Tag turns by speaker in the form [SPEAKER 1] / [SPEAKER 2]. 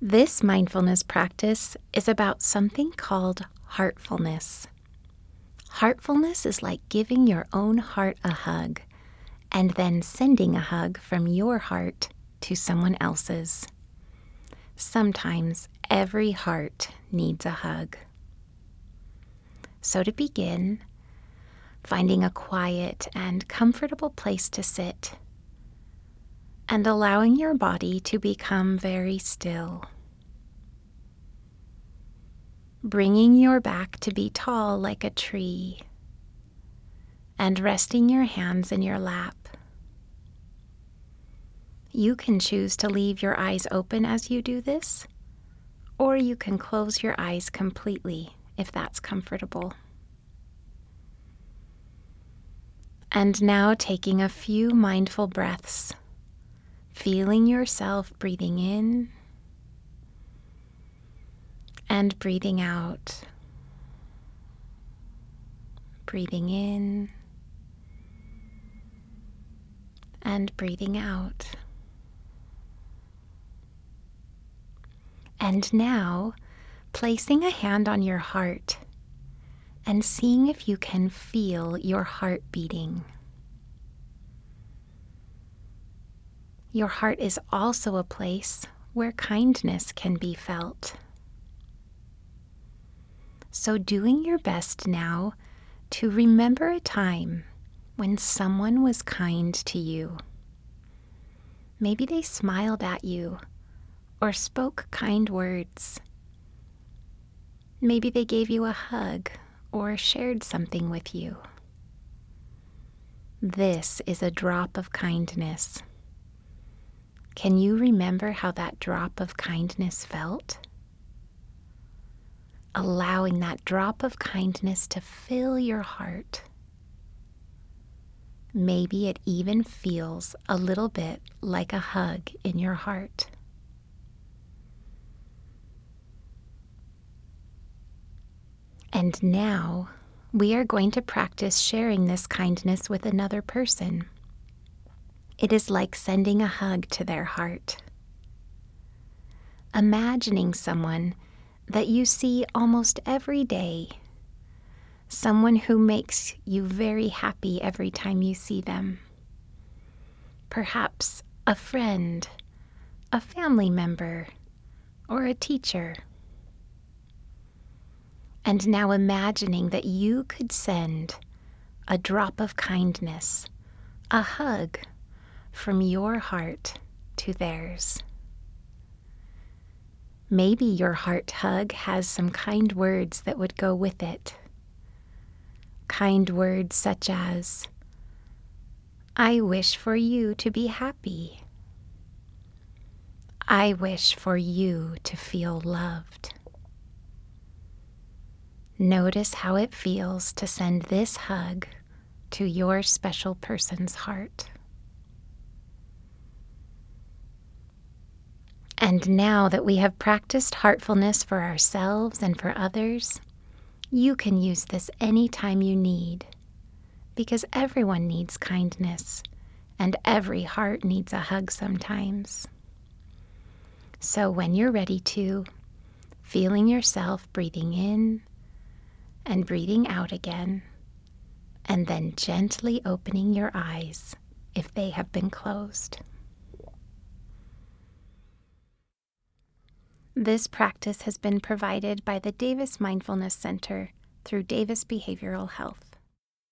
[SPEAKER 1] This mindfulness practice is about something called heartfulness. Heartfulness is like giving your own heart a hug and then sending a hug from your heart to someone else's. Sometimes every heart needs a hug. So, to begin, finding a quiet and comfortable place to sit and allowing your body to become very still. Bringing your back to be tall like a tree and resting your hands in your lap. You can choose to leave your eyes open as you do this, or you can close your eyes completely if that's comfortable. And now taking a few mindful breaths feeling yourself breathing in and breathing out. Breathing in and breathing out. And now, placing a hand on your heart and seeing if you can feel your heart beating. Your heart is also a place where kindness can be felt. So, doing your best now to remember a time when someone was kind to you. Maybe they smiled at you or spoke kind words. Maybe they gave you a hug or shared something with you. This is a drop of kindness. Can you remember how that drop of kindness felt? Allowing that drop of kindness to fill your heart. Maybe it even feels a little bit like a hug in your heart. And now we are going to practice sharing this kindness with another person. It is like sending a hug to their heart. Imagining someone that you see almost every day, someone who makes you very happy every time you see them. Perhaps a friend, a family member, or a teacher. And now imagining that you could send a drop of kindness, a hug, from your heart to theirs. Maybe your heart hug has some kind words that would go with it. Kind words such as, I wish for you to be happy. I wish for you to feel loved. Notice how it feels to send this hug to your special person's heart. And now that we have practiced heartfulness for ourselves and for others, you can use this anytime you need. Because everyone needs kindness, and every heart needs a hug sometimes. So when you're ready to, feeling yourself breathing in and breathing out again, and then gently opening your eyes if they have been closed. This practice has been provided by the Davis Mindfulness Center through Davis Behavioral Health.